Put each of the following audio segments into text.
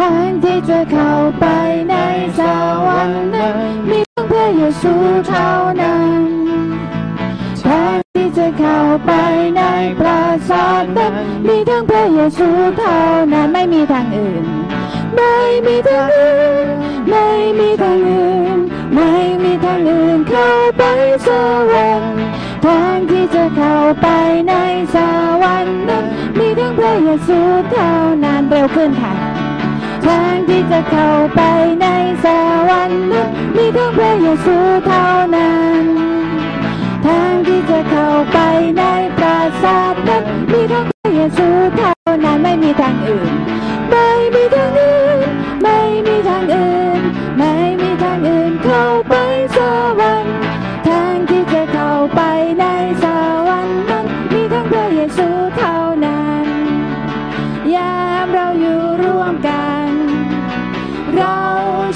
ทางที่จะเข้าไปในสวรรค์นั้นมีเพียงพระเยซูเท่านั้นทางที่จะเข้าไปในปราสาทนั้นมีเพียงพระเยซูเท่านั้นไม่มีทางอื่น ไม่มีทางอื่น ไม่มีทางอื่น ไม่มีทางอื่นเข้าไปสวรรค์ทางที่จะเข้าไปในสวรรค์นั้นมีเพียงพระเยซูเท่านั้นเร็วขึ้นค่ะ ทางที่จะเข้าไปในสวรรค์นั้นมีเพียงพระเยซูเท่านั้น ทางที่จะเข้าไปในปราสาทนั้นมีเพียงพระเยซูเท่านั้นไม่มีทางอื่น ไม่มีทางอื่น ไม่มีทางอื่น ไม่มีทางอื่นเข้า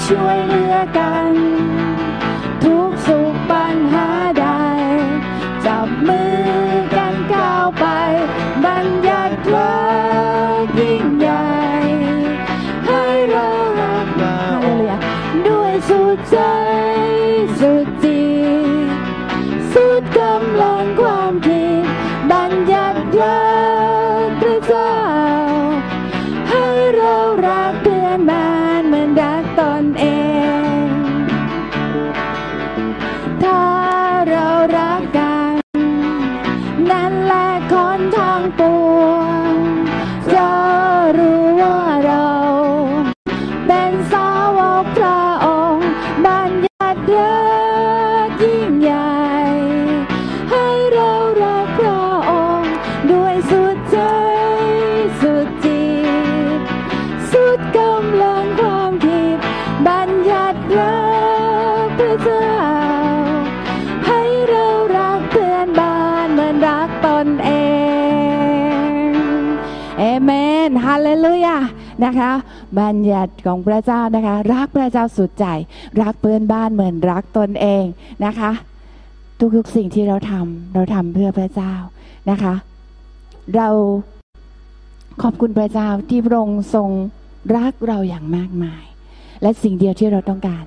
ช่ นะคะ บัญญัติของพระเจ้านะคะ รักพระเจ้าสุดใจ รักเพื่อนบ้านเหมือนรักตนเองนะคะ ทุกๆสิ่งที่เราทำเราทำเพื่อพระเจ้านะคะ เราขอบคุณพระเจ้าที่พระองค์ทรงรักเราอย่างมากมาย และสิ่งเดียวที่เราต้องการ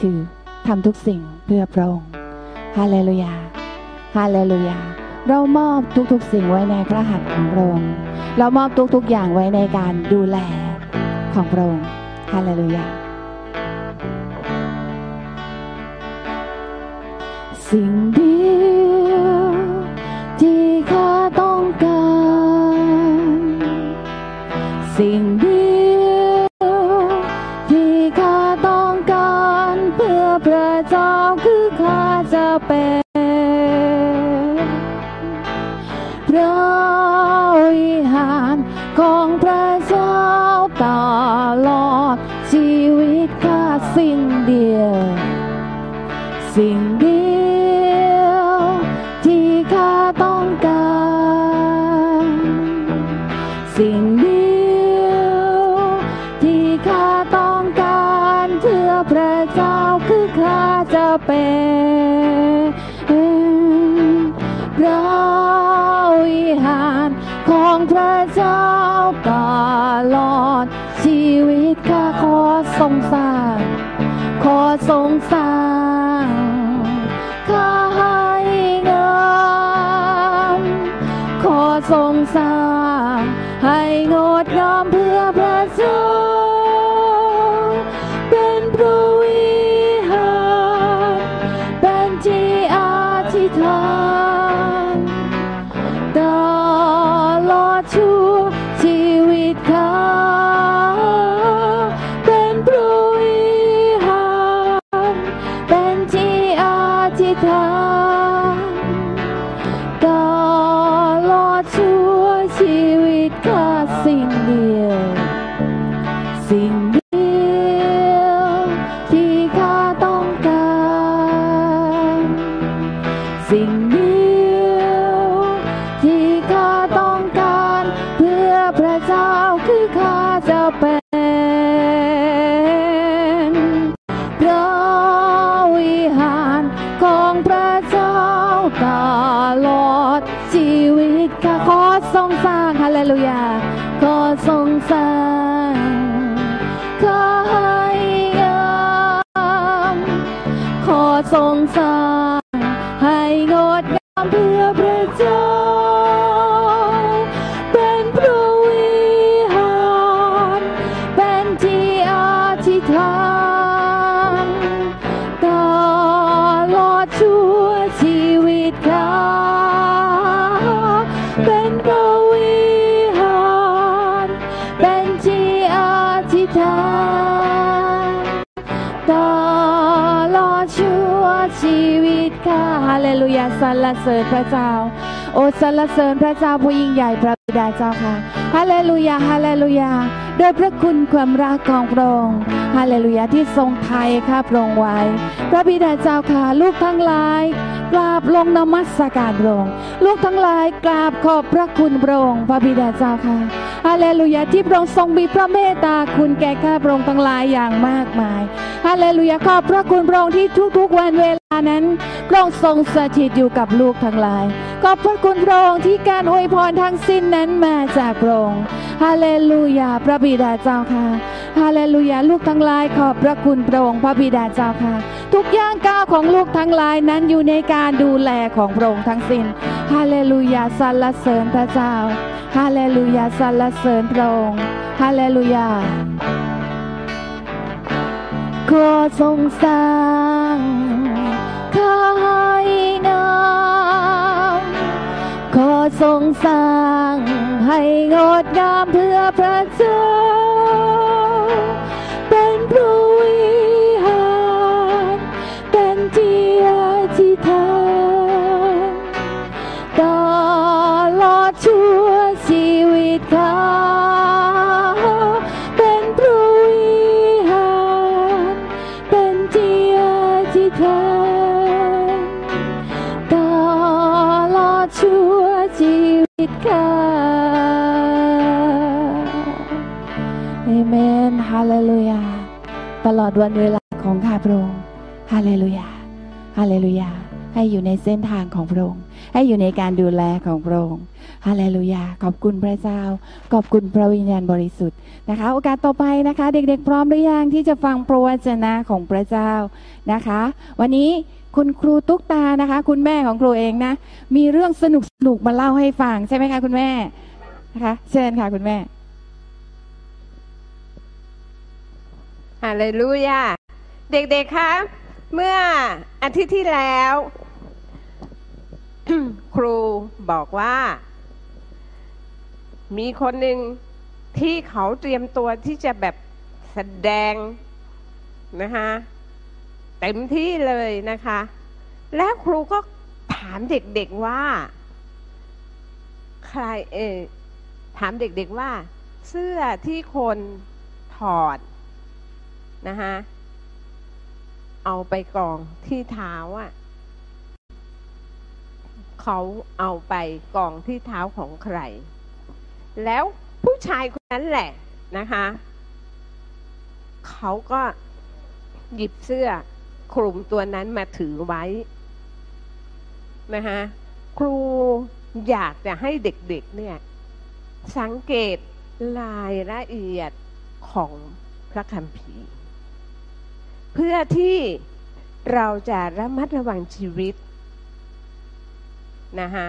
คือทำทุกสิ่งเพื่อพระองค์ฮาเลลูยาฮาเลลูยา เรามอบทุกๆสิ่งไว้ในพระหัตถ์ของพระองค์ เรามอบทุกๆอย่างไว้ในการดูแลของพระองค์ฮาเลลูยาสิ่งเดียวที่ข้าต้องการ สิ่งเดียวที่ข้าต้องการ เพื่อพระเจ้าคือข้าจะเป็น เจ้าตลอดชีวิตข้าขอทรงสร้างขอทรงสร้างข้าให้งามขอทรงสร้างให้งดงามเพื่อพระเจ้าเป็นพระวิหารเป็นที่อธิษฐาน สรรเสริญพระเจ้า โอ้สรรเสริญพระเจ้าผู้ยิ่งใหญ่พระบิดาเจ้าค่ะฮาเลลูยาฮาเลลูยาโดยพระคุณความรักของพระองค์ฮาเลลูยาที่ทรงไทยข้าพระองค์ไว้ พระบิดาเจ้าค่ะลูกทั้งหลายกราบลงนมัสการพระองค์ลูกทั้งหลายกราบขอบพระคุณพระองค์พระบิดาเจ้าค่ะฮาเลลูยาที่พระองค์ทรงมีพระเมตตาคุณแก่ข้าพระองค์ทั้งหลายอย่างมากมายฮาเลลูยาขอบพระคุณพระองค์ที่ทุกๆวันเวลา นั้นพระองค์ทรงสถิตอยู่กับลูกทั้งหลาย ขอบพระคุณพระองค์ที่การอวยพรทั้งสิ้นนั้นมาจากพระองค์ฮาเลลูยา พระบิดาเจ้าค่ะฮาเลลูยาลูกทั้งหลายขอบพระคุณพระองค์พระบิดาเจ้าค่ะ ทุกย่างก้าวของลูกทั้งหลายนั้นอยู่ในการดูแลของพระองค์ทั้งสิ้นฮาเลลูยาสรรเสริญพระเจ้าฮาเลลูยาสรรเสริญพระองค์ฮาเลลูยาขอทรงสร้า ทรงสร้าง ให้งดงามเพื่อพระเจ้า เป็นพระวิหารเป็นที่อธิษฐานตลอดชั่วชีวิตข้า เอเมนฮาเลลูยา ตลอดวันเวลาของข้าพระองค์ฮาเลลูยาฮาเลลูยา ให้อยู่ในเส้นทางของพระองค์ ให้อยู่ในการดูแลของพระองค์ฮาเลลูยา ขอบคุณพระเจ้า ขอบคุณพระวิญญาณบริสุทธิ์นะคะ โอกาสต่อไปนะคะ เด็กๆ พร้อมหรือยังที่จะฟังพระวจนะของพระเจ้านะคะ วันนี้ คุณครูตุ๊กตานะคะ คุณแม่ของครูเองนะ มีเรื่องสนุกสนุกมาเล่าให้ฟังใช่ไหมคะคุณแม่นะคะเชิญค่ะคุณแม่ฮาเลลูยาเด็กๆคะเมื่ออาทิตย์ที่แล้ว ครูบอกว่า มีคนหนึ่งที่เขาเตรียมตัวที่จะแบบแสดงนะคะ เต็มที่เลยนะคะ แล้วครูก็ถามเด็กๆว่า ใครเออถามเด็กๆว่า เสื้อที่คนถอดนะคะเอาไปกองที่เท้าอะเขาเอาไปกองที่เท้าของใคร แล้วผู้ชายคนนั้นแหละนะคะ เขาก็หยิบเสื้อ คลุมตัวนั้นมาถือไว้นะคะครูอยากจะให้เด็กๆเนี่ยสังเกตรายละเอียดของพระคัมภีร์ เพื่อที่เราจะระมัดระวังชีวิตนะคะ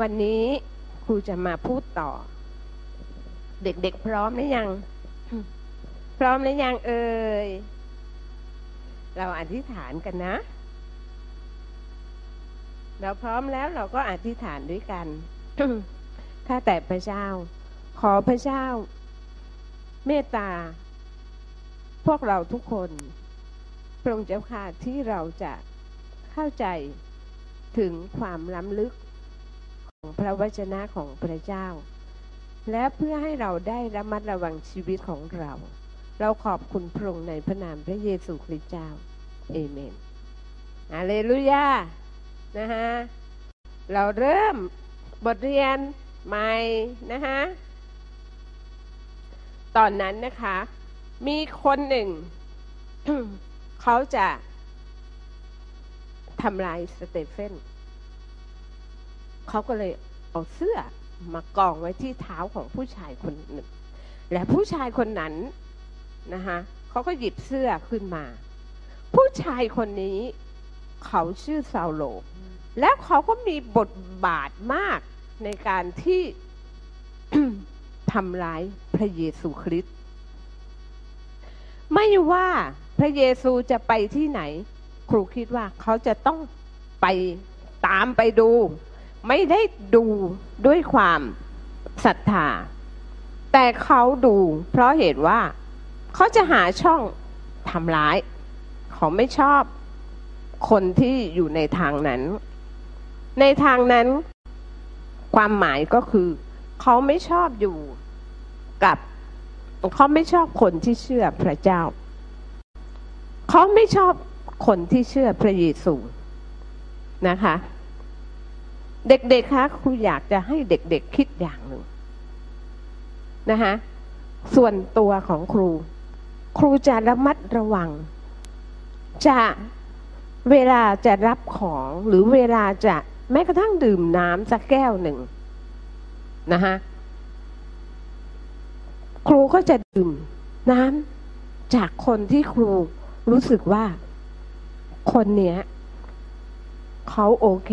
วันนี้ครูจะมาพูดต่อ เด็กๆพร้อมหรือยัง พร้อมหรือยังเอ่ย เราอธิษฐานกันนะ เราพร้อมแล้วเราก็อธิษฐานด้วยกัน ข้าแต่พระเจ้า ขอพระเจ้า เมตตา พวกเราทุกคนพระองค์เจ้าค่ะที่เราจะเข้าใจถึงความล้ำลึกของพระวจนะของพระเจ้า และเพื่อให้เราได้ระมัดระวังชีวิตของเรา เราขอบคุณพระองค์ในพระนามพระเยซูคริสต์เจ้าเอเมนอาเลลูยานะฮะเราเริ่มบทเรียนใหม่นะฮะตอนนั้นนะคะ มีคนหนึ่ง เขาจะทำลายสเตเฟนเขาก็เลยเอาเสื้อมากองไว้ที่เท้าของผู้ชายคนหนึ่ง และผู้ชายคนนั้น นะคะเขาก็หยิบเสื้อขึ้นมา ผู้ชายคนนี้เขาชื่อซาโล แล้วเขาก็มีบทบาทมากในการที่ทำร้ายพระเยซูคริสต์ไม่ว่าพระเยซูจะไปที่ไหน ครูคิดว่าเขาจะต้องไปตามไปดู ไม่ได้ดูด้วยความศรัทธา แต่เขาดูเพราะเห็นว่า เขาจะหาช่องทำร้าย เขาไม่ชอบคนที่อยู่ในทางนั้น ในทางนั้น ความหมายก็คือ เขาไม่ชอบอยู่กับ เขาไม่ชอบคนที่เชื่อพระเจ้า เขาไม่ชอบคนที่เชื่อพระเยซูนะคะ เด็กๆคะครูอยากจะให้เด็กๆคิดอย่างหนึ่งนะคะส่วนตัวของครู ครูจะระมัดระวัง จะเวลาจะรับของหรือเวลาจะแม้กระทั่งดื่มน้ำสักแก้วหนึ่งนะคะครูก็จะดื่มน้ำจากคนที่ครูรู้สึกว่าคนเนี้ยเขาโอเค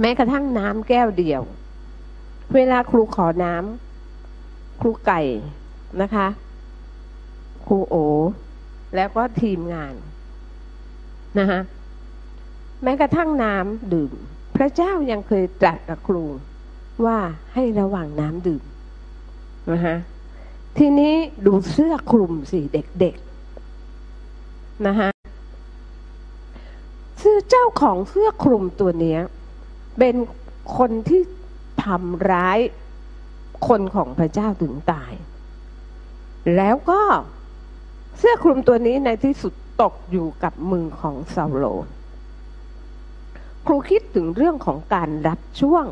แม้กระทั่งน้ำแก้วเดียว เวลาครูขอน้ำครูไก่นะคะ ครูโอ แล้วก็ทีมงานนะคะแม้กระทั่งน้ำดื่ม พระเจ้ายังเคยตรัสกับครูว่าให้ระวังน้ำดื่มนะคะทีนี้ดูเสื้อคลุมสิเด็กๆนะคะเสื้อเจ้าของเสื้อคลุมตัวเนี้ย เป็นคนที่ทำร้ายคนของพระเจ้าถึงตาย แล้วก็ เสื้อคลุมตัวนี้ในที่สุดตกอยู่กับมือของซาโล ครูคิดถึงเรื่องของการรับช่วง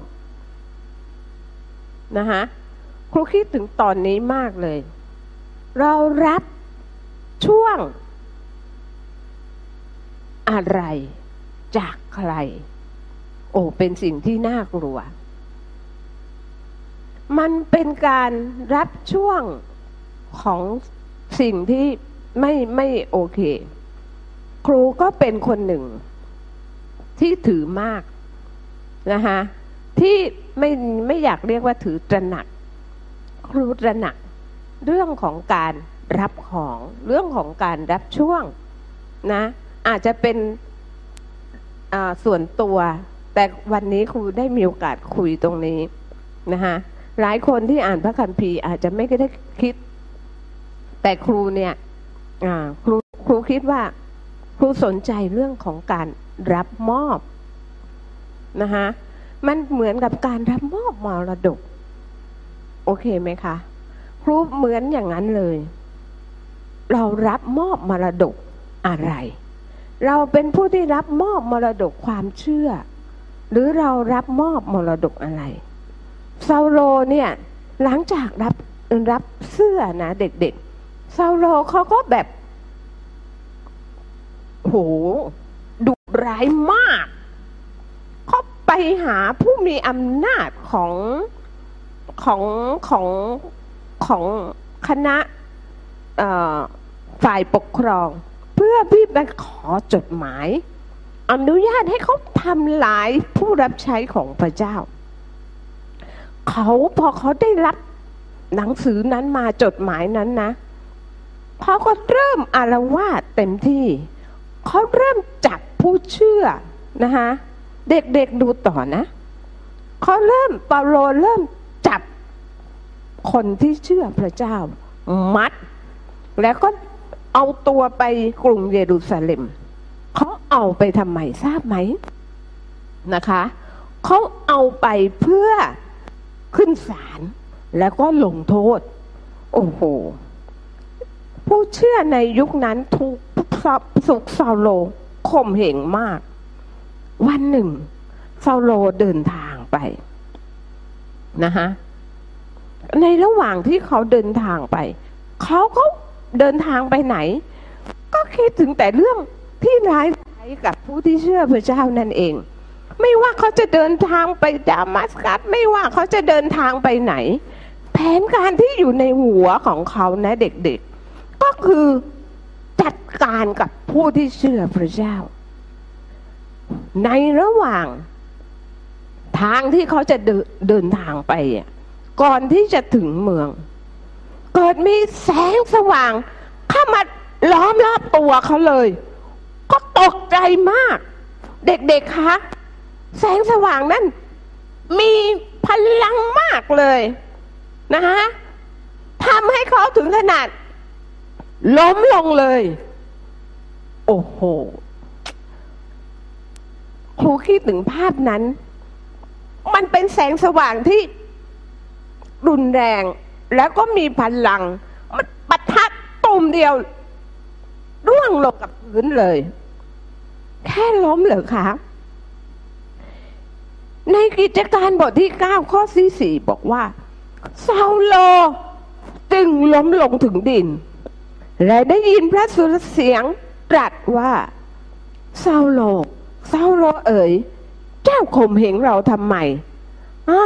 นะคะครูคิดถึงตอนนี้มากเลย เรารับช่วง อะไรจากใคร โอ้เป็นสิ่งที่น่ากลัว มันเป็นการรับช่วงของสิ่งที่ ไม่ไม่โอเค ครูก็เป็นคนหนึ่ง ที่ถือมากนะคะที่ไม่ไม่อยากเรียกว่าถือตระหนัก ครูตระหนัก เรื่องของการรับของเรื่องของการรับช่วงนะ อาจจะเป็นส่วนตัว แต่วันนี้ครูได้มีโอกาสคุยตรงนี้นะคะหลายคนที่อ่านพระคัมภีร์อาจจะไม่ได้คิด แต่ครูเนี่ย ครูครูคิดว่าครูสนใจเรื่องของการรับมอบนะคะมันเหมือนกับการรับมอบมรดก โอเคไหมคะครูเหมือนอย่างนั้นเลย เรารับมอบมรดกอะไร เราเป็นผู้ที่รับมอบมรดกความเชื่อ หรือเรารับมอบมรดกอะไรซาโลเนี่ยหลังจากรับรับเสื้อนะเด็ก ๆซาโลเขาก็แบบโหดุร้ายมากเขาไปหาผู้มีอำนาจของของของของคณะฝ่ายปกครอง เพื่อพี่ไปขอจดหมาย อนุญาตให้เขาทำลายผู้รับใช้ของพระเจ้า เขาพอเขาได้รับหนังสือนั้นมาจดหมายนั้นนะ เขาก็เริ่มอารวาสเต็มที่ เขาเริ่มจับผู้เชื่อนะคะเด็กๆดูต่อนะ เขาเริ่มเปาโลเริ่มจับคนที่เชื่อพระเจ้า มัด แล้วก็เอาตัวไปกรุงเยรูซาเล็ม เขาเอาไปทำไมทราบไหมนะคะ เขาเอาไปเพื่อขึ้นศาลแล้วก็ลงโทษ โอ้โห ผู้เชื่อในยุคนั้นถูกสุกซาโลข่มเหงมาก วันหนึ่งเซาโลเดินทางไปนะคะในระหว่างที่เขาเดินทางไป เขาก็เดินทางไปไหน ก็คิดถึงแต่เรื่องที่ร้ายกับผู้ที่เชื่อพระเจ้านั่นเอง ไม่ว่าเขาจะเดินทางไปดามัสกัสไม่ว่าเขาจะเดินทางไปไหน แผนการที่อยู่ในหัวของเขานะเด็กๆ ก็คือจัดการกับผู้ที่เชื่อพระเจ้า ในระหว่างทางที่เขาจะเดินทางไป ก่อนที่จะถึงเมือง เกิดมีแสงสว่างเข้ามาล้อมรอบตัวเขาเลย ก็ตกใจมาก เด็กๆคะแสงสว่างนั้น มีพลังมากเลย นะฮะทำให้เขาถึงขนาด ล้มลงเลย โอ้โห ครูคิดถึงภาพนั้น มันเป็นแสงสว่างที่รุนแรง แล้วก็มีพลัง มันปะทะตุ่มเดียว ร่วงลงกับพื้นเลย แค่ล้มเหรอคะในกิจการบทที่เก้าข้อที่สี่บอกว่าซาโลจึงล้มลงถึงดิน และได้ยินพระสุรเสียงตรัสว่าซาโลซาโลเอ๋ยเจ้าข่มเหงเราทำไมอะ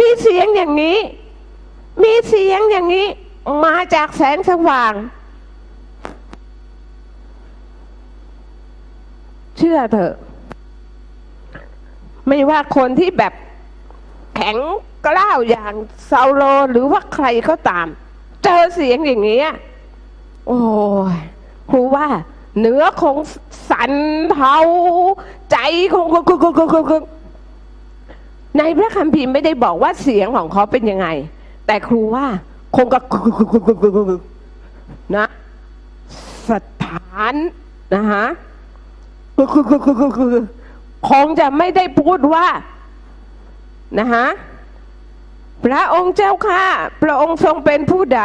มีเสียงอย่างนี้ มีเสียงอย่างนี้ มาจากแสงสว่าง เชื่อเถอะ ไม่ว่าคนที่แบบแข็งกล้าวอย่างซาโลหรือว่าใครก็ตาม เจอเสียงอย่างนี้โอ้ยครูว่า เนื้อคงสั่นเทาใจคงในพระคัมภีร์ไม่ได้บอกว่าเสียงของเขาเป็นยังไง แต่ครูว่าคงกบนะสถานนะฮะคงจะไม่ได้พูดว่านะฮะ พระองค์เจ้าค่ะ พระองค์ทรงเป็นผู้ใด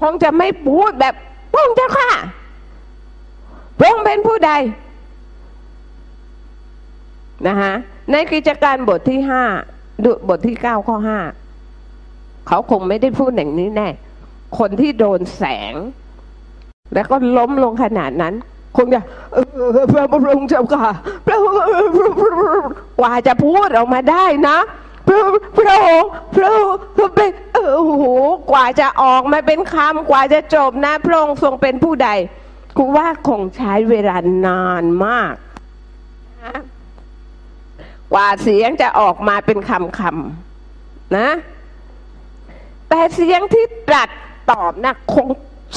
คงจะไม่พูดแบบพระองค์เจ้าค่ะ พระองค์เป็นผู้ใดนะฮะในกิจการบทที่ห้าดูบทที่เก้าข้อห้าเขาคงไม่ได้พูดอย่างนี้แน่ คนที่โดนแสง แล้วก็ล้มลงขนาดนั้น คงจะพระบรมเจ้าค่ะพระกว่าจะพูดออกมาได้นะ พระพระองค์พระพระเป็นโอ้โหกว่าจะออกมาเป็นคำกว่าจะจบนะพระองค์ทรงเป็นผู้ใดกูว่าคงใช้เวลานานมากกว่าเสียงจะออกมาเป็นคำคำนะ แต่เสียงที่ตรัสตอบนะคง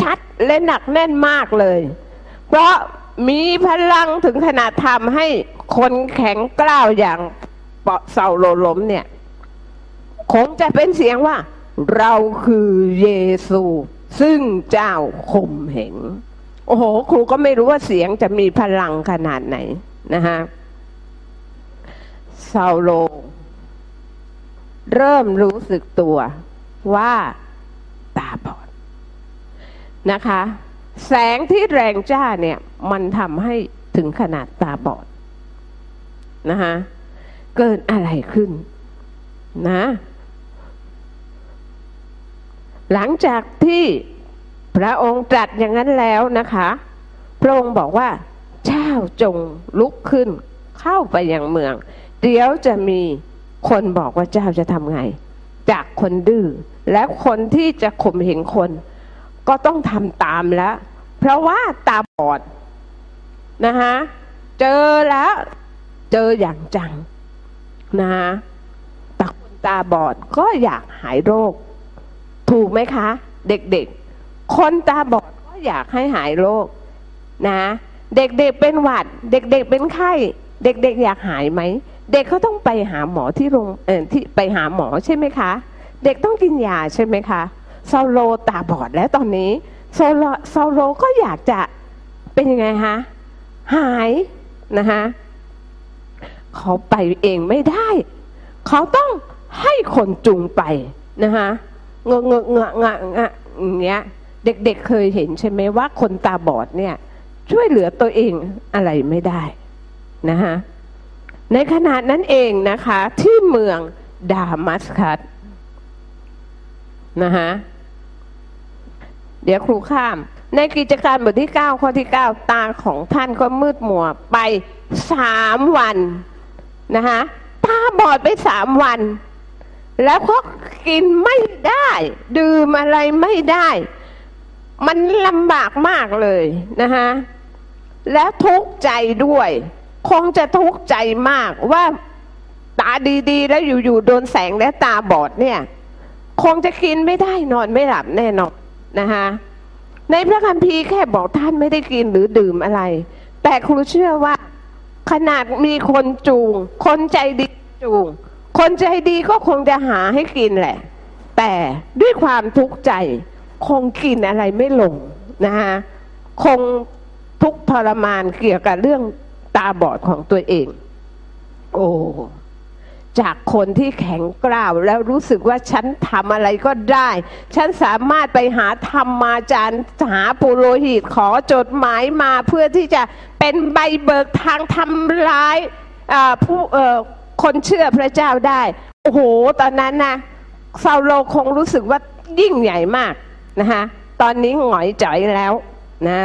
ชัดและหนักแน่นมากเลย เพราะมีพลังถึงขนาดทำให้คนแข็งกล้าวอย่างเปาะเสาโลล้มเนี่ย คงจะเป็นเสียงว่า เราคือเยซู ซึ่งเจ้าข่มเหงโอ้โห ครูก็ไม่รู้ว่าเสียงจะมีพลังขนาดไหนนะฮะซาโล เริ่มรู้สึกตัวว่าตาบอดนะคะ แสงที่แรงจ้าเนี่ย มันทำให้ถึงขนาดตาบอดนะคะเกิดอะไรขึ้นนะ หลังจากที่พระองค์ตรัสอย่างนั้นแล้วนะคะ พระองค์บอกว่า เจ้าจงลุกขึ้นเข้าไปยังเมือง เดี๋ยวจะมีคนบอกว่าเจ้าจะทำไง จากคนดื้อและคนที่จะข่มเหงคน ก็ต้องทำตามแล้ว เพราะว่าตาบอดนะคะเจอแล้วเจออย่างจังนะตาคนตาบอดก็อยากหายโรค ถูกไหมคะ เด็กๆ คนตาบอดก็อยากให้หายโรคนะเด็กๆเป็นหวัด เด็กๆเป็นไข้ เด็กๆอยากหายไหม เด็กเขาต้องไปหาหมอที่โรงเออที่ไปหาหมอใช่ไหมคะ เด็กต้องกินยาใช่ไหมคะซาโลตาบอดแล้วตอนนี้ซาโลซาโลก็อยากจะเป็นยังไงฮะหายนะคะเขาไปเองไม่ได้ เขาต้องให้คนจุงไปนะคะ เงอะเงอะเงอะเงอะเงอะอย่างเงี้ย เด็กๆเเคยเห็นใช่ไหมว่าคนตาบอดเนี่ย ช่วยเหลือตัวเองอะไรไม่ได้นะคะในขณะนั้นเองนะคะที่เมืองดามัสกัสนะคะเดี๋ยวครูข้าม ในกิจการบทที่เก้าข้อที่เก้าตาของท่านก็มืดมัวไปสามวันนะคะตาบอดไปสามวัน แล้วก็กินไม่ได้ ดื่มอะไรไม่ได้ มันลำบากมากเลยนะคะแล้วทุกข์ใจด้วย คงจะทุกข์ใจมากว่าตาดีๆ แล้วอยู่ๆโดนแสงและตาบอดเนี่ย คงจะกินไม่ได้นอนไม่หลับแน่นอนนะคะในพระคัมภีร์แค่บอกท่านไม่ได้กินหรือดื่มอะไร แต่ครูเชื่อว่า ขนาดมีคนจูง คนใจดีจูง คนใจดีก็คงจะหาให้กินแหละ แต่ด้วยความทุกข์ใจคงกินอะไรไม่ลงนะคะคงทุกทรมานเกี่ยวกับเรื่องตาบอดของตัวเอง โอ้จากคนที่แข็งกร้าวแล้วรู้สึกว่าฉันทำอะไรก็ได้ ฉันสามารถไปหาธรรมาจารย์หาปุโรหิตขอจดหมายมาเพื่อที่จะเป็นใบเบิกทางทำร้ายผู้ คนเชื่อพระเจ้าได้ โอ้โห ตอนนั้นนะซาโลคงรู้สึกว่ายิ่งใหญ่มากนะคะตอนนี้หงอยจ่อยแล้วนะ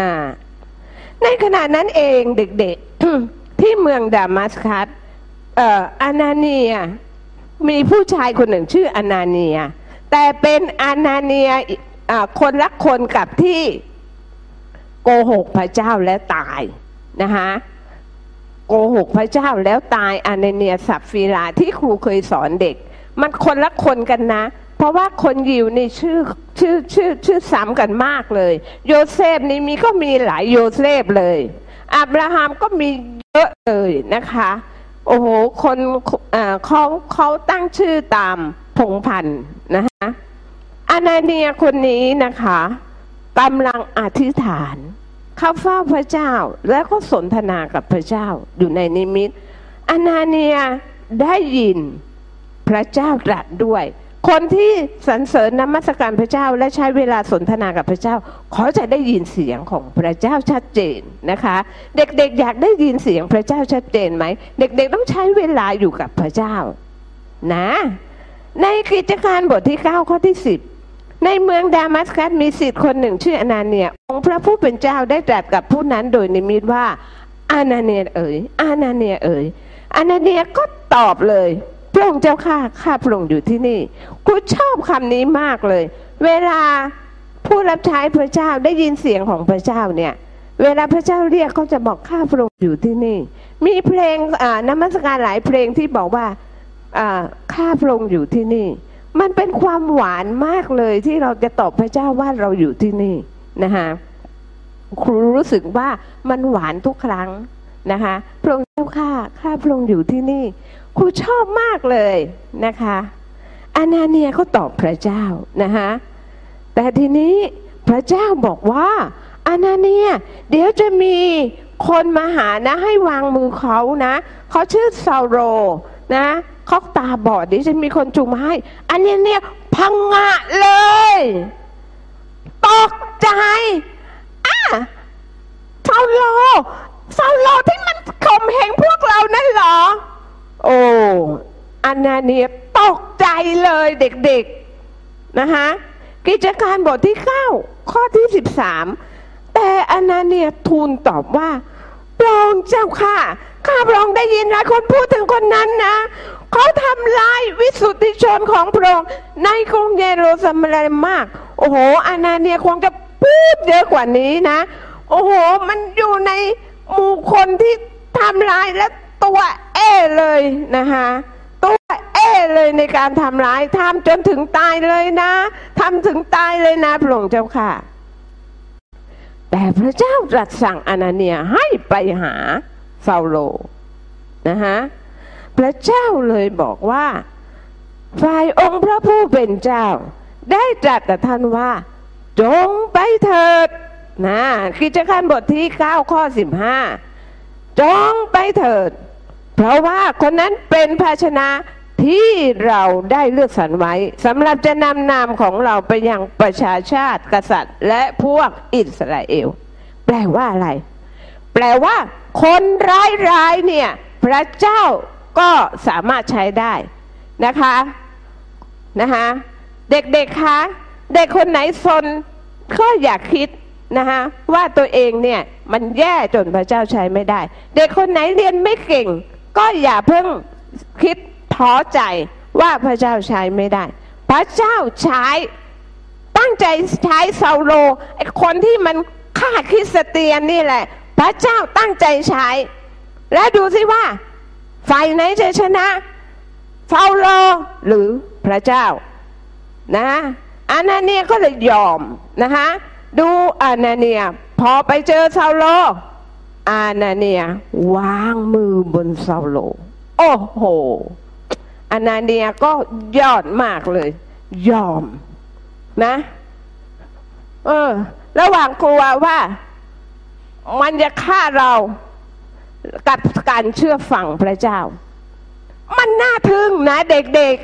ในขณะนั้นเองเด็กๆที่เมืองดามัสคัสเอ่ออานาเนีย มีผู้ชายคนหนึ่งชื่ออานาเนีย แต่เป็นอานาเนียคนรักคนกับที่โกหกพระเจ้าแล้วตายนะคะ โกหกพระเจ้าแล้วตายอานาเนียสับฟีลาที่ครูเคยสอนเด็ก มันคนละคนกันนะ เพราะว่าคนยิวนี่ชื่อชื่อชื่อชื่อซ้ำกันมากเลย โยเซฟนี่มีก็มีหลายโยเซฟเลยอับราฮัมก็มีเยอะเลยนะคะ โอ้โหคนเขาเขาตั้งชื่อตามพงพันธ์นะคะอานาเนียคนนี้นะคะกำลังอธิษฐาน เข้าเฝ้าพระเจ้าแล้วก็สนทนากับพระเจ้าอยู่ในนิมิตอานาเนียได้ยินพระเจ้าตรัสด้วย คนที่สรรเสริญนมัสการพระเจ้าและใช้เวลาสนทนากับพระเจ้าเขาจะได้ยินเสียงของพระเจ้าชัดเจนนะคะ เด็กๆอยากได้ยินเสียงพระเจ้าชัดเจนไหมเด็กๆต้องใช้เวลาอยู่กับพระเจ้านะ ในกิจการบทที่ 9 ข้อที่ 10 ในเมืองดามัสกัสมีสิทธิ์คนหนึ่งชื่ออนาเนียองค์พระผู้เป็นเจ้าได้ตรัสกับผู้นั้นโดยนิมิตว่าอานาเนียเอ๋ยอานาเนียเอ๋ยอานาเนียก็ตอบเลยพระองค์เจ้าข้าข้าพระองค์อยู่ที่นี่กูชอบคำนี้มากเลย เวลาผู้รับใช้พระเจ้าได้ยินเสียงของพระเจ้าเนี่ย เวลาพระเจ้าเรียกเขาจะบอกข้าพระองค์อยู่ที่นี่ มีเพลงนมัสการหลายเพลงที่บอกว่าข้าพระองค์อยู่ที่นี่ มันเป็นความหวานมากเลยที่เราจะตอบพระเจ้าว่าเราอยู่ที่นี่นะคะครูรู้สึกว่ามันหวานทุกครั้งนะคะพระองค์เจ้าข้าข้าพระองค์อยู่ที่นี่ ครูชอบมากเลยนะคะอานาเนียเขาตอบพระเจ้านะคะแต่ทีนี้พระเจ้าบอกว่าอานาเนีย เดี๋ยวจะมีคนมาหานะให้วางมือเขานะเขาชื่อซาโรนะ เขาตาบอดดี๋ยวจะมีคนจูงมาให้ อันนี้เนี่ยพังงะเลย ตกใจอะซาโรซาโรที่มันข่มเหงพวกเรานั่นเหรอ โอ้อันนาเนียตกใจเลยเด็กๆนะคะกิจการบทที่เก้าข้อที่สิบสามแต่อนาเนียทูลตอบว่าพระองค์เจ้าค่ะ ข้าพระองค์ได้ยินหลายคนพูดถึงคนนั้นนะ เขาทำลายวิสุทธิชนของพระองค์ในกรุงเยรูซาเล็มมาก โอ้โห อานาเนียคงจะพูดเยอะกว่านี้นะ โอ้โห มันอยู่ในหมู่คนที่ทำลายและตัวเอเลยนะคะตัวเอเลยในการทำร้ายทำจนถึงตายเลยนะทำถึงตายเลยนะพระองค์เจ้าค่ะ แต่พระเจ้าตรัสสั่งอานาเนียให้ไปหาซาโลนะคะ พระเจ้าเลยบอกว่า ฝ่ายองค์พระผู้เป็นเจ้า ได้ตรัสกับท่านว่า จงไปเถิดนะกิจการบทที่ 9 ข้อ 15 จงไปเถิด เพราะว่าคนนั้นเป็นภาชนะที่เราได้เลือกสรรไว้สำหรับจะนำนามของเราไปยังประชาชาติกษัตริย์ และพวกอิสราเอล แปลว่าอะไร แปลว่า คนร้ายๆเนี่ย พระเจ้า ก็สามารถใช้ได้นะคะนะคะเด็กๆคะเด็กคนไหนสนก็อยากคิดนะคะว่าตัวเองเนี่ยมันแย่จนพระเจ้าใช้ไม่ได้ เด็กคนไหนเรียนไม่เก่ง ก็อย่าเพิ่งคิดท้อใจว่าพระเจ้าใช้ไม่ได้ พระเจ้าใช้ตั้งใจใช้เซาโลไอคนที่มันฆ่าคริสเตียนนี่แหละ พระเจ้าตั้งใจใช้ และดูสิว่า ฝ่ายไหนจะชนะเซาโลหรือพระเจ้านะอานาเนียก็เลยยอมนะคะดูอานาเนีย พอไปเจอเซาโล อานาเนียวางมือบนเซาโล โอ้โห อานาเนียก็ยอดมากเลย ยอมนะ เออ ระหว่างกลัวว่า มันจะฆ่าเรา กับการเชื่อฟังพระเจ้า มันน่าทึ่งนะเด็ก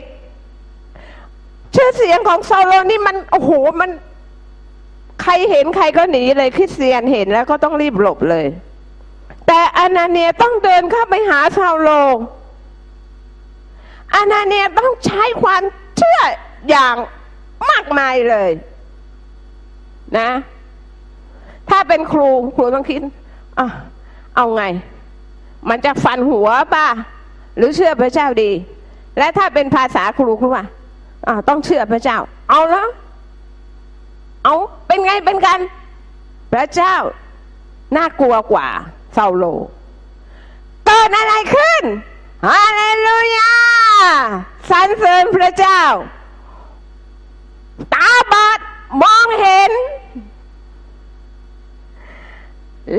ๆ ชื่อเสียงของซาโลนี่มันโอ้โหมันใครเห็นใครก็หนีเลยคริสเตียนเห็นแล้วก็ต้องรีบหลบเลย แต่อานาเนียต้องเดินเข้าไปหาซาโลอานาเนียต้องใช้ความเชื่ออย่างมากมายเลยนะ ถ้าเป็นครูครูต้องคิดอะเอาไง มันจะฟันหัวป่ะ หรือเชื่อพระเจ้าดี และถ้าเป็นภาษาครูครูว่าอะต้องเชื่อพระเจ้า เอาแล้วเอาเป็นไงเป็นกัน พระเจ้าน่ากลัวกว่าเซาโลเกิดอะไรขึ้นฮาเลลูยาสรรเสริญพระเจ้า ตาบอดมองเห็น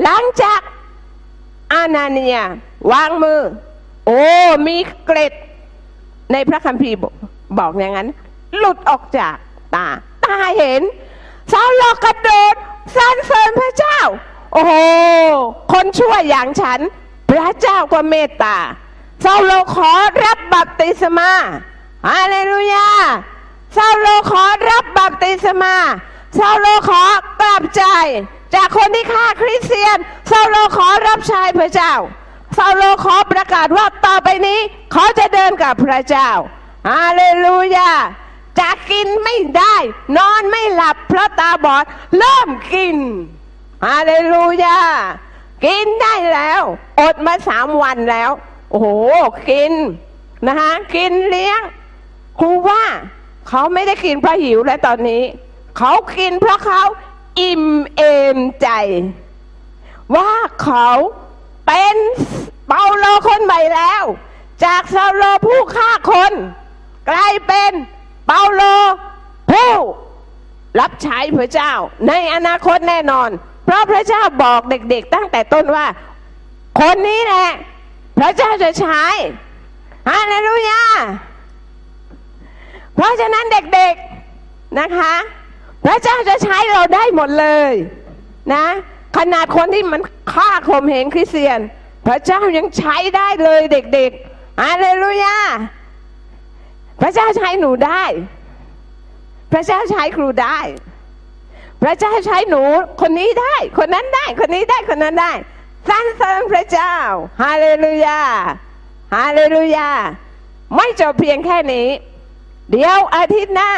หลังจาก อานาเนียวางมือ โอ้มีเกล็ด ในพระคัมภีร์บอกอย่างนั้น หลุดออกจากตา ตาเห็นซาโลกระโดดสรรเสริญพระเจ้า โอ้โหคนชั่วอย่างฉัน พระเจ้าก็เมตตาซาโลขอรับบัพติศมาฮาเลลูยาซาโลขอรับบัพติศมาซาโลขอกลับใจ จากคนที่ฆ่าคริสเตียนซาโลขอรับใช้พระเจ้าซาโลขอประกาศว่าต่อไปนี้เขาจะเดินกับพระเจ้าฮาเลลูยาจะกินไม่ได้ นอนไม่หลับเพราะตาบอดเริ่มกินฮาเลลูยากินได้แล้ว อดมาสามวันแล้ว โอ้โห กินนะคะกินเลี้ยงครูว่าเขาไม่ได้กินเพราะหิวแล้วตอนนี้ เขากินเพราะเขา อิ่มเอมใจ ว่าเขาเป็นเปาโลคนใหม่แล้ว จากซาโลผู้ฆ่าคน กลายเป็นเปาโลผู้รับใช้พระเจ้า ในอนาคตแน่นอน เพราะพระเจ้าบอกเด็กๆ ตั้งแต่ต้นว่า คนนี้แหละ พระเจ้าจะใช้ฮาเลลูยาเพราะฉะนั้นเด็กๆนะคะ พระเจ้าจะใช้เราได้หมดเลยนะ ขนาดคนที่มันฆ่าข่มเหงคริสเตียน พระเจ้ายังใช้ได้เลยเด็กๆฮาเลลูยาพระเจ้าใช้หนูได้ พระเจ้าใช้ครูได้ พระเจ้าใช้หนูคนนี้ได้ คนนั้นได้ คนนี้ได้คนนั้นได้สรรเสริญพระเจ้าฮาเลลูยาฮาเลลูยาไม่จบเพียงแค่นี้ เดี๋ยวอาทิตย์หน้า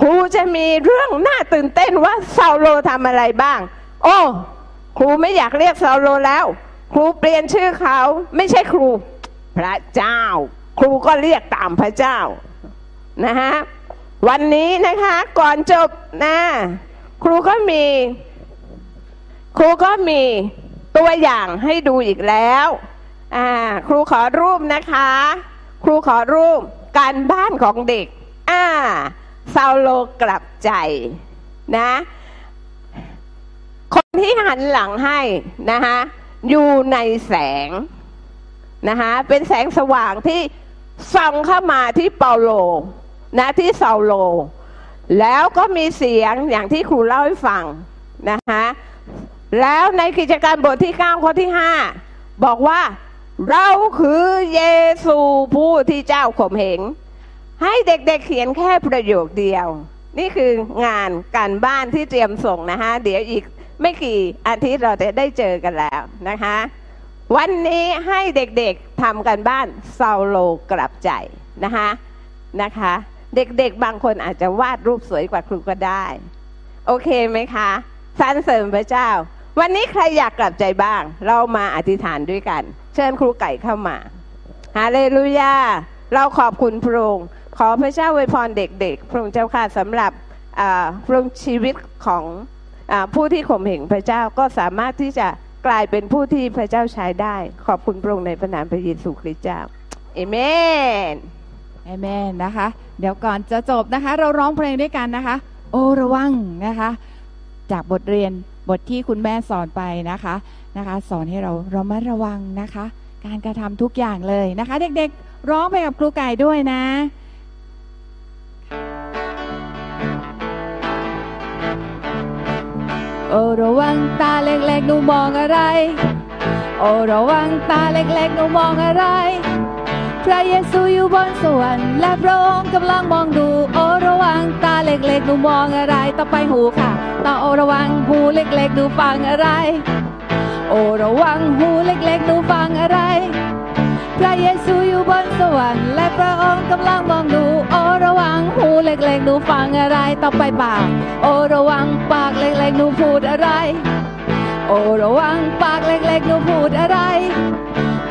ครูจะมีเรื่องน่าตื่นเต้นว่าซาโลทำอะไรบ้าง โอ้ครูไม่อยากเรียกซาโลแล้ว ครูเปลี่ยนชื่อเขาไม่ใช่ครู พระเจ้า ครูก็เรียกตามพระเจ้านะฮะวันนี้นะคะก่อนจบนะครูก็มี ครูก็มีตัวอย่างให้ดูอีกแล้วอ่าครูขอรูปนะคะ ครูขอรูปการบ้านของเด็กอ่า ซาโลกลับใจนะ คนที่หันหลังให้นะคะอยู่ในแสงนะคะเป็นแสงสว่างที่ส่องเข้ามาที่เปาโลนะที่ซาโล แล้วก็มีเสียงอย่างที่ครูเล่าให้ฟังนะคะแล้วในกิจการบทที่ 9 ข้อที่ 5 บอกว่า เราคือเยซูผู้ที่เจ้าข่มเหง ให้เด็กๆเขียนแค่ประโยคเดียว นี่คืองานการบ้านที่เตรียมส่งนะคะเดี๋ยวอีกไม่กี่อาทิตย์เราจะได้เจอกันแล้วนะคะ วันนี้ให้เด็กๆทำกันบ้านซาโลกลับใจนะคะนะคะ เด็กๆบางคนอาจจะวาดรูปสวยกว่าครูก็ได้ โอเคไหมคะสรรเสริญพระเจ้า วันนี้ใครอยากกลับใจบ้าง เรามาอธิษฐานด้วยกัน เชิญครูไก่เข้ามาฮาเลลูยาเราขอบคุณพระองค์ ขอพระเจ้าอวยพรเด็กๆ พระองค์เจ้าค่ะสำหรับอาปรุงชีวิตของอผู้ที่ข่มเหงพระเจ้าก็สามารถที่จะกลายเป็นผู้ที่พระเจ้าใช้ได้ ขอบคุณพระองค์ในพระนามพระเยซูคริสต์เจ้าเอเมนเอเมนนะคะ เดี๋ยวก่อนจะจบนะคะ เราร้องเพลงด้วยกันนะคะ โอระวังนะคะ จากบทเรียนบทที่คุณแม่สอนไปนะคะนะคะ สอนให้เราเรามาระวังนะคะ การกระทำทุกอย่างเลยนะคะ เด็กๆ ร้องไปกับครูไก่ด้วยนะ โอระวังตาเล็กๆหนูมองอะไร โอระวังตาเล็กๆหนูมองอะไร พระเยซูอยู่บนสวรรค์และพระองค์กำลังมองดู โอระวังตาเล็กๆหนูมองอะไรต่อไปหูค่ะต่อโอระวังหูเล็กๆหนูฟังอะไร โอระวังหูเล็กๆหนูฟังอะไร พระเยซูอยู่บนสวรรค์และพระองค์กำลังมองดู โอระวังหูเล็กๆหนูฟังอะไรต่อไปปาก โอระวังปากเล็กๆหนูพูดอะไร โอระวังปากเล็กๆหนูพูดอะไร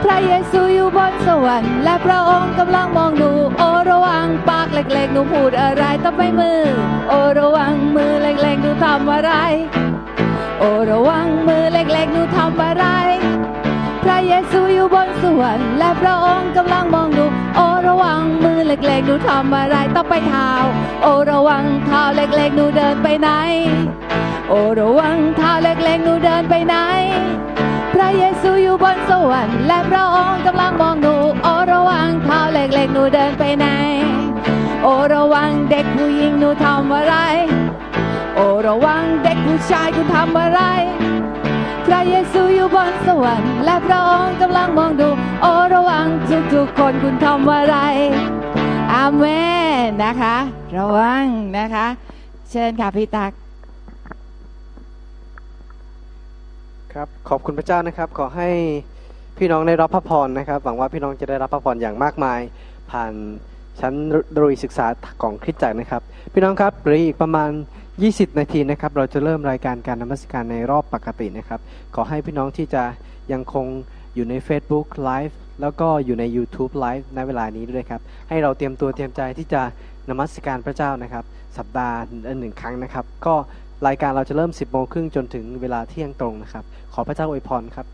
พระเยซูอยู่บนสวรรค์และพระองค์กำลังมองดู โอระวังปากเล็กๆหนูพูดอะไรต่อไปมือ โอระวังมือเล็กๆหนูทำอะไร โอระวังมือเล็กๆหนูทำอะไร พระเยซู อยู่บนสวรรค์และพระองค์กำลังมองดู โอระวังมือเล็กๆหนูทำอะไรต่องไปเท้า โอระวังเท้าเล็กๆหนูเดินไปไหน โอระวังเท้าเล็กๆหนูเดินไปไหน พระเยซูอยู่บนสวรรค์และพระองค์กำลังมองดู โอระวังเท้าเล็กๆหนูเดินไปไหน โอระวังเด็กผู้หญิงหนูทำอะไร โอระวังเด็กผู้ชายคุณทำอะไร พระเยซูอยู่บนสวรรค์และพระองค์กำลังมองดู โอระวังทุกๆคนคุณทำอะไร อาเมนนะคะ ระวังนะคะ เชิญค่ะพี่ตักครับขอบคุณพระเจ้านะครับ ขอให้พี่น้องได้รับพระพรนะครับ หวังว่าพี่น้องจะได้รับพระพรอย่างมากมาย ผ่านชั้นรุยศึกษาของคริสตจักรนะครับ พี่น้องครับหรืออีกประมาณ 20 นาทีนะครับ เราจะเริ่มรายการการนมัสการในรอบปกตินะครับ ขอให้พี่น้องที่จะยังคงอยู่ใน Facebook Live แล้วก็อยู่ใน YouTube Live ในเวลานี้ด้วยครับ ให้เราเตรียมตัวเตรียมใจที่จะนมัสการพระเจ้านะครับ สัปดาห์หนึ่งครั้งนะครับ ก็รายการเราจะเริ่ม 10โมงครึ่งจนถึงเวลาเที่ยงตรงนะครับ ขอพระเจ้าอวยพรครับ